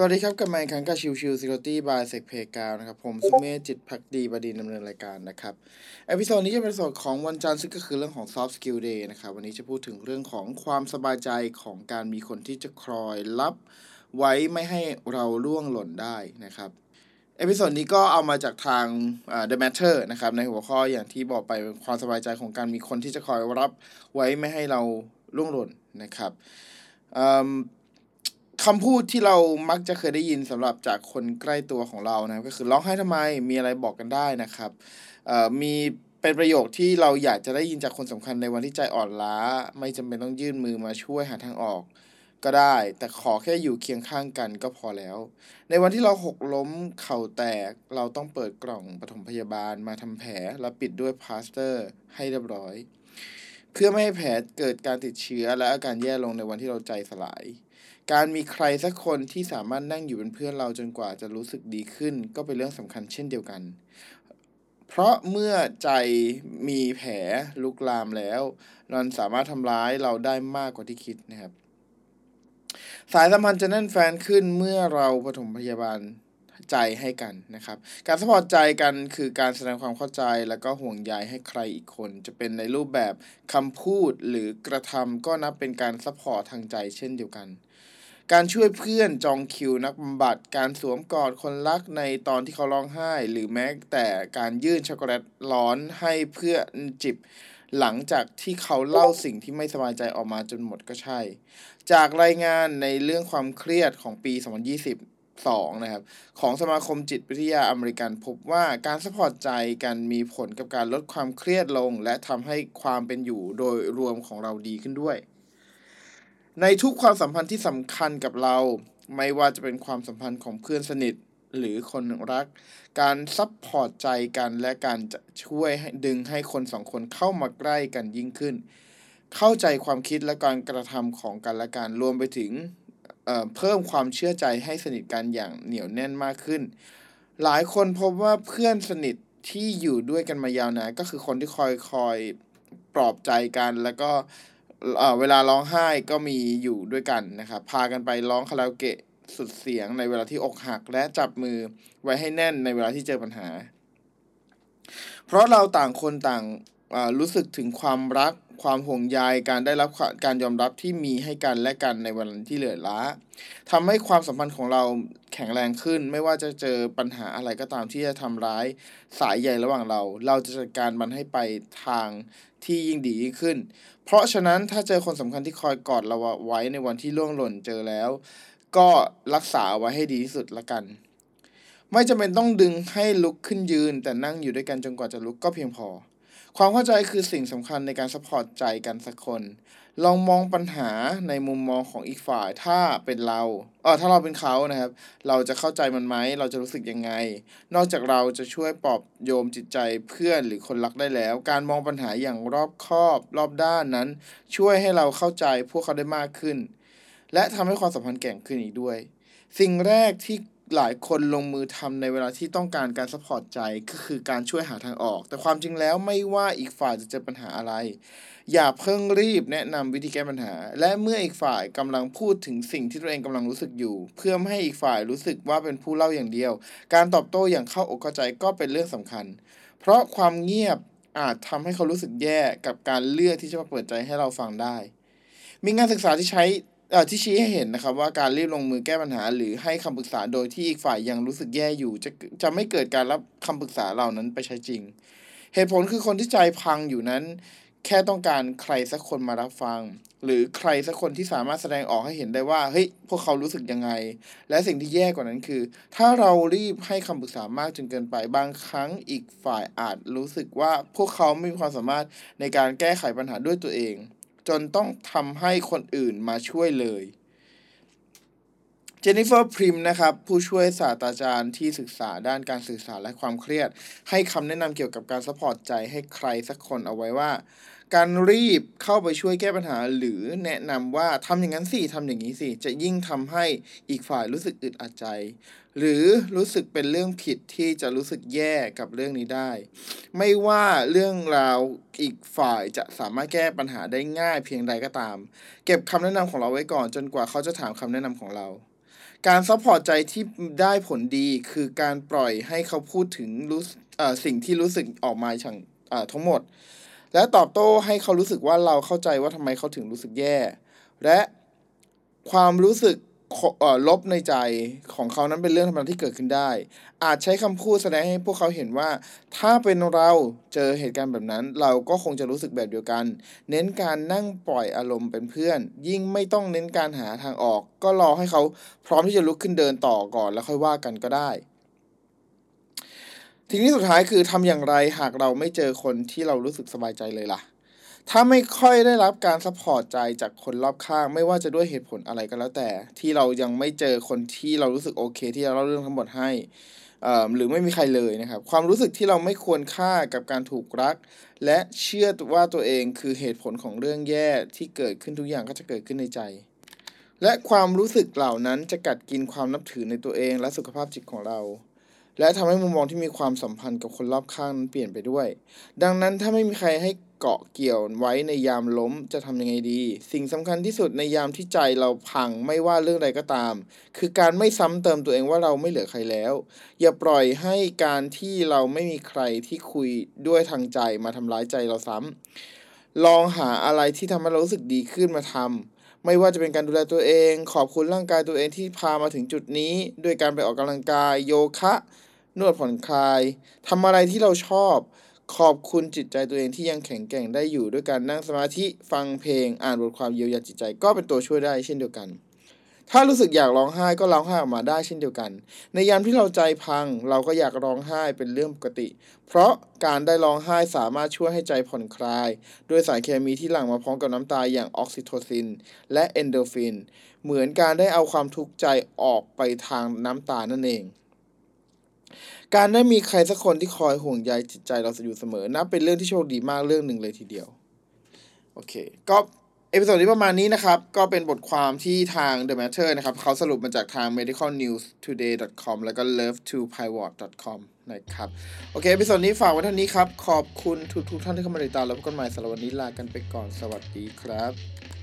สวัสดีครับกับมาอีกครั้งกับ Chill Chill Society by เซกเพกาวนะครับ ผมสุเมธจิตพักดีบดินดำเนินรายการนะครับ episode นี้จะเป็นส่วนของวันจันทร์ซึ่งก็คือเรื่องของ soft skill day นะครับ วันนี้จะพูดถึงเรื่องของความสบายใจของการมีคนที่จะคอยรับไว้ไม่ให้เราล่วงหล่นได้นะครับ episode นี้ก็เอามาจากทาง The Matter นะครับ ในหัวข้ออย่างที่บอกไปความสบายใจของการมีคนที่จะคอยรับไว้ไม่ให้เราล่วงหล่นนะครับ คำพูดที่เรามักจะเคยได้ยินสำหรับจากคนใกล้ตัวของเรานะก็คือร้องไห้ทำไมมีอะไรบอกกันได้นะครับมีเป็นประโยคที่เราอยากจะได้ยินจากคนสำคัญในวันที่ใจอ่อนล้า ไม่จำเป็นต้องยื่นมือมาช่วยหาทางออกก็ได้ แต่ขอแค่อยู่เคียงข้างกันก็พอแล้ว ในวันที่เราหกล้มเข่าแตก เราต้องเปิดกล่องปฐมพยาบาลมาทำแผลแล้วปิดด้วยพลาสเตอร์ให้เรียบร้อย เพื่อไม่ให้แผลเกิดการติดเชื้อและอาการแย่ลงในวันที่เราใจสลาย การมีใครสักคนที่สามารถนั่งอยู่เป็นเพื่อนเราจนกว่าจะรู้สึกดีขึ้น ก็เป็นเรื่องสำคัญเช่นเดียวกัน เพราะเมื่อใจมีแผลลุกลามแล้วมันสามารถทำร้ายเราได้มากกว่าที่คิดนะครับ สายสัมพันธ์จะแน่นแฟนขึ้นเมื่อเราปฐมพยาบาลใจให้กันนะครับ การ support ใจกันคือการแสดงความเข้าใจแล้วก็ห่วงใยให้ใครอีกคน จะเป็นในรูปแบบคำพูดหรือกระทำก็นับเป็นการ support ทางใจเช่นเดียวกัน การช่วยเพื่อนจองคิวนักบำบัด การสวมกอดคนรักในตอนที่เขาร้องไห้ หรือแม้แต่การยื่นช็อกโกแลตร้อนให้เพื่อนจิบหลังจากที่เขาเล่าสิ่งที่ไม่สบายใจออกมาจนหมดก็ใช่ จากรายงานในเรื่องความเครียดของปี 2020 2นะครับ ของสมาคมจิตวิทยาอเมริกันพบว่าการ support ใจกันมีผลกับการลดความเครียดลง และทำให้ความเป็นอยู่โดยรวมของเราดีขึ้นด้วย ในทุกความสัมพันธ์ที่สำคัญกับเรา ไม่ว่าจะเป็นความสัมพันธ์ของเพื่อนสนิทหรือคนรัก การ support ใจกันและการจะช่วยดึงให้คนสองคนเข้ามาใกล้กันยิ่งขึ้น เข้าใจความคิดและการกระทำของกันและกันรวมไปถึงเเพิ่มความเชื่อใจให้สนิทกันอย่างเหนียวแน่นมากขึ้น หลายคนพบว่าเพื่อนสนิทที่อยู่ด้วยกันมายาวนานก็คือคนที่คอยคอยปลอบใจกันแล้วก็ เวลาร้องไห้ก็มีอยู่ด้วยกันนะครับ พากันไปร้องคาราโอเกะสุดเสียงในเวลาที่อกหัก และจับมือไว้ให้แน่นในเวลาที่เจอปัญหา เพราะเราต่างคนต่าง รู้สึกถึงความรัก ความห่วงใยการได้รับการยอมรับที่มีให้กันและกันในวันที่เหลือล้าทำให้ความสัมพันธ์ของเราแข็งแรงขึ้น ไม่ว่าจะเจอปัญหาอะไรก็ตามที่จะทำร้ายสายใยระหว่างเรา เราจะจัดการมันให้ไปทางที่ยิ่งดียิ่งขึ้น เพราะฉะนั้นถ้าเจอคนสำคัญที่คอยกอดเราไว้ในวันที่ล่วงหล่นเจอแล้ว ก็รักษาไว้ให้ดีที่สุดละกันไม่จำเป็นต้องดึงให้ลุกขึ้นยืน แต่นั่งอยู่ด้วยกันจนกว่าจะลุกก็เพียงพอ ความเข้าใจคือสิ่งสำคัญในการสปอร์ตใจกันสักคน ลองมองปัญหาในมุมมองของอีกฝ่ายถ้าเป็นเราเออถ้าเราเป็นเขานะครับ เราจะเข้าใจมันไหมเราจะรู้สึกยังไง นอกจากเราจะช่วยปลอบโยมจิตใจเพื่อนหรือคนรักได้แล้ว การมองปัญหาอย่างรอบคอบ รอบด้านนั้น ช่วยให้เราเข้าใจพวกเขาได้มากขึ้น และทำให้ความสัมพันธ์แก่งขึ้นอีกด้วย สิ่งแรกที่ หลายคนลงมือทำในเวลาที่ต้องการการสปอร์ตใจก็คือการช่วยหาทางออก แต่ความจริงแล้วไม่ว่าอีกฝ่ายจะเจอปัญหาอะไร อย่าเพิ่งรีบแนะนำวิธีแก้ปัญหา และเมื่ออีกฝ่ายกำลังพูดถึงสิ่งที่ตัวเองกำลังรู้สึกอยู่ เพื่อไม่ให้อีกฝ่ายรู้สึกว่าเป็นผู้เล่าอย่างเดียว การตอบโต้อย่างเข้าอกเข้าใจก็เป็นเรื่องสำคัญ เพราะความเงียบอาจทำให้เขารู้สึกแย่กับการเลือกที่จะมาเปิดใจให้เราฟังได้ มีงานศึกษาที่ใช้ ที่ชี้ให้เห็นนะครับว่าการรีบลงมือแก้ปัญหา หรือให้คำปรึกษาโดยที่อีกฝ่ายยังรู้สึกแย่อยู่ จะจะไม่เกิดการรับคำปรึกษาเหล่านั้นไปใช้จริง เหตุผลคือคนที่ใจพังอยู่นั้น แค่ต้องการใครสักคนมารับฟัง หรือใครสักคนที่สามารถแสดงออกให้เห็นได้ว่าเฮ้ยพวกเขารู้สึกยังไง และสิ่งที่แย่กว่านั้นคือ ถ้าเรารีบให้คำปรึกษามากจนเกินไปบางครั้งอีกฝ่ายอาจรู้สึกว่าพวกเขาไม่มีความสามารถในการแก้ไขปัญหาด้วยตัวเอง จนต้องทำให้คนอื่นมาช่วยเลย เจนนิเฟอร์พริมนะครับผู้ช่วยศาสตราจารย์ที่ศึกษาด้านการสื่อสารและความเครียด ให้คำแนะนำเกี่ยวกับการ support ใจให้ใครสักคนเอาไว้ว่า การรีบเข้าไปช่วยแก้ปัญหา หรือแนะนำว่าทำอย่างนั้นสิทำอย่างนี้สิ จะยิ่งทำให้อีกฝ่ายรู้สึกอึดอัดใจ หรือรู้สึกเป็นเรื่องผิดที่จะรู้สึกแย่กับเรื่องนี้ได้ ไม่ว่าเรื่องราวอีกฝ่ายจะสามารถแก้ปัญหาได้ง่ายเพียงใดก็ตาม เก็บคำแนะนำของเราไว้ก่อนจนกว่าเขาจะถามคำแนะนำของเรา การ support ใจที่ได้ผลดีคือการปล่อยให้เขาพูดถึงรู้สิ่งที่รู้สึกออกมาทั้งทั้งหมด และตอบโต้ให้เขารู้สึกว่าเราเข้าใจว่าทำไมเขาถึงรู้สึกแย่ และความรู้สึก ลบในใจของเขานั้นเป็นเรื่องธรรมดาที่เกิดขึ้นได้ อาจใช้คำพูดแสดงให้พวกเขาเห็นว่า ถ้าเป็นเราเจอเหตุการณ์แบบนั้น เราก็คงจะรู้สึกแบบเดียวกัน เน้นการนั่งปล่อยอารมณ์เป็นเพื่อน ยิ่งไม่ต้องเน้นการหาทางออก ก็รอให้เขาพร้อมที่จะลุกขึ้นเดินต่อก่อนแล้วค่อยว่ากันก็ได้ทีนี้สุดท้ายคือทำอย่างไรหากเราไม่เจอคนที่เรารู้สึกสบายใจเลยล่ะ ถ้าไม่ค่อยได้รับการ support ใจจากคนรอบข้าง ไม่ว่าจะด้วยเหตุผลอะไรก็แล้วแต่ ที่เรายังไม่เจอคนที่เรารู้สึกโอเค ที่จะเล่าเรื่องทั้งหมดให้เอ่อหรือไม่มีใครเลยนะครับ ความรู้สึกที่เราไม่ควรค่ากับการถูกรัก และเชื่อว่าตัวเองคือเหตุผลของเรื่องแย่ที่เกิดขึ้นทุกอย่างก็จะเกิดขึ้นในใจ และความรู้สึกเหล่านั้นจะกัดกินความนับถือในตัวเองและสุขภาพจิตของเรา และทำให้มุมมองที่มีความสัมพันธ์กับคนรอบข้างนั้นเปลี่ยนไปด้วย ดังนั้นถ้าไม่มีใครให้ เกาะเกี่ยวไว้ในยามล้มจะทำยังไงดี สิ่งสำคัญที่สุดในยามที่ใจเราพังไม่ว่าเรื่องใดก็ตาม คือการไม่ซ้ำเติมตัวเองว่าเราไม่เหลือใครแล้ว อย่าปล่อยให้การที่เราไม่มีใครที่คุยด้วยทางใจมาทำร้ายใจเราซ้ำลองหาอะไรที่ทำให้เรารู้สึกดีขึ้นมาทำไม่ว่าจะเป็นการดูแลตัวเอง ขอบคุณร่างกายตัวเองที่พามาถึงจุดนี้ ด้วยการไปออกกำลังกาย โยคะ นวดผ่อนคลายทำอะไรที่เราชอบ ขอบคุณจิตใจตัวเองที่ยังแข็งแกร่งได้อยู่ด้วยการนั่งสมาธิฟังเพลงอ่านบทความเยียวยาจิตใจก็เป็นตัวช่วยได้เช่นเดียวกัน ถ้ารู้สึกอยากร้องไห้ก็ร้องไห้ออกมาได้เช่นเดียวกัน ในยามที่เราใจพังเราก็อยากร้องไห้เป็นเรื่องปกติ เพราะการได้ร้องไห้สามารถช่วยให้ใจผ่อนคลายด้วยสารเคมีที่หลั่งมาพร้อมกับน้ำตาอย่างออกซิโทซิน และเอนโดฟิน เหมือนการได้เอาความทุกข์ใจออกไปทางน้ำตานั่นเอง การได้มีใครสักคนที่คอยห่วงใยจิตใจเราอยู่เสมอนับเป็นเรื่องที่โชคดีมากเรื่องหนึ่งเลยทีเดียว โอเค ก็ episode นี้ประมาณนี้นะครับ ก็เป็นบทความที่ทาง The Matter นะครับ เขาสรุปมาจากทาง medicalnewstoday.com แล้วก็ love2pivot.com นะครับ โอเค episode นี้ฝากไว้เท่านี้ครับ ขอบคุณทุกๆท่านที่เข้ามาติดตามแล้วพบกันใหม่สำหรับวันนี้ลากันไปก่อนสวัสดีครับ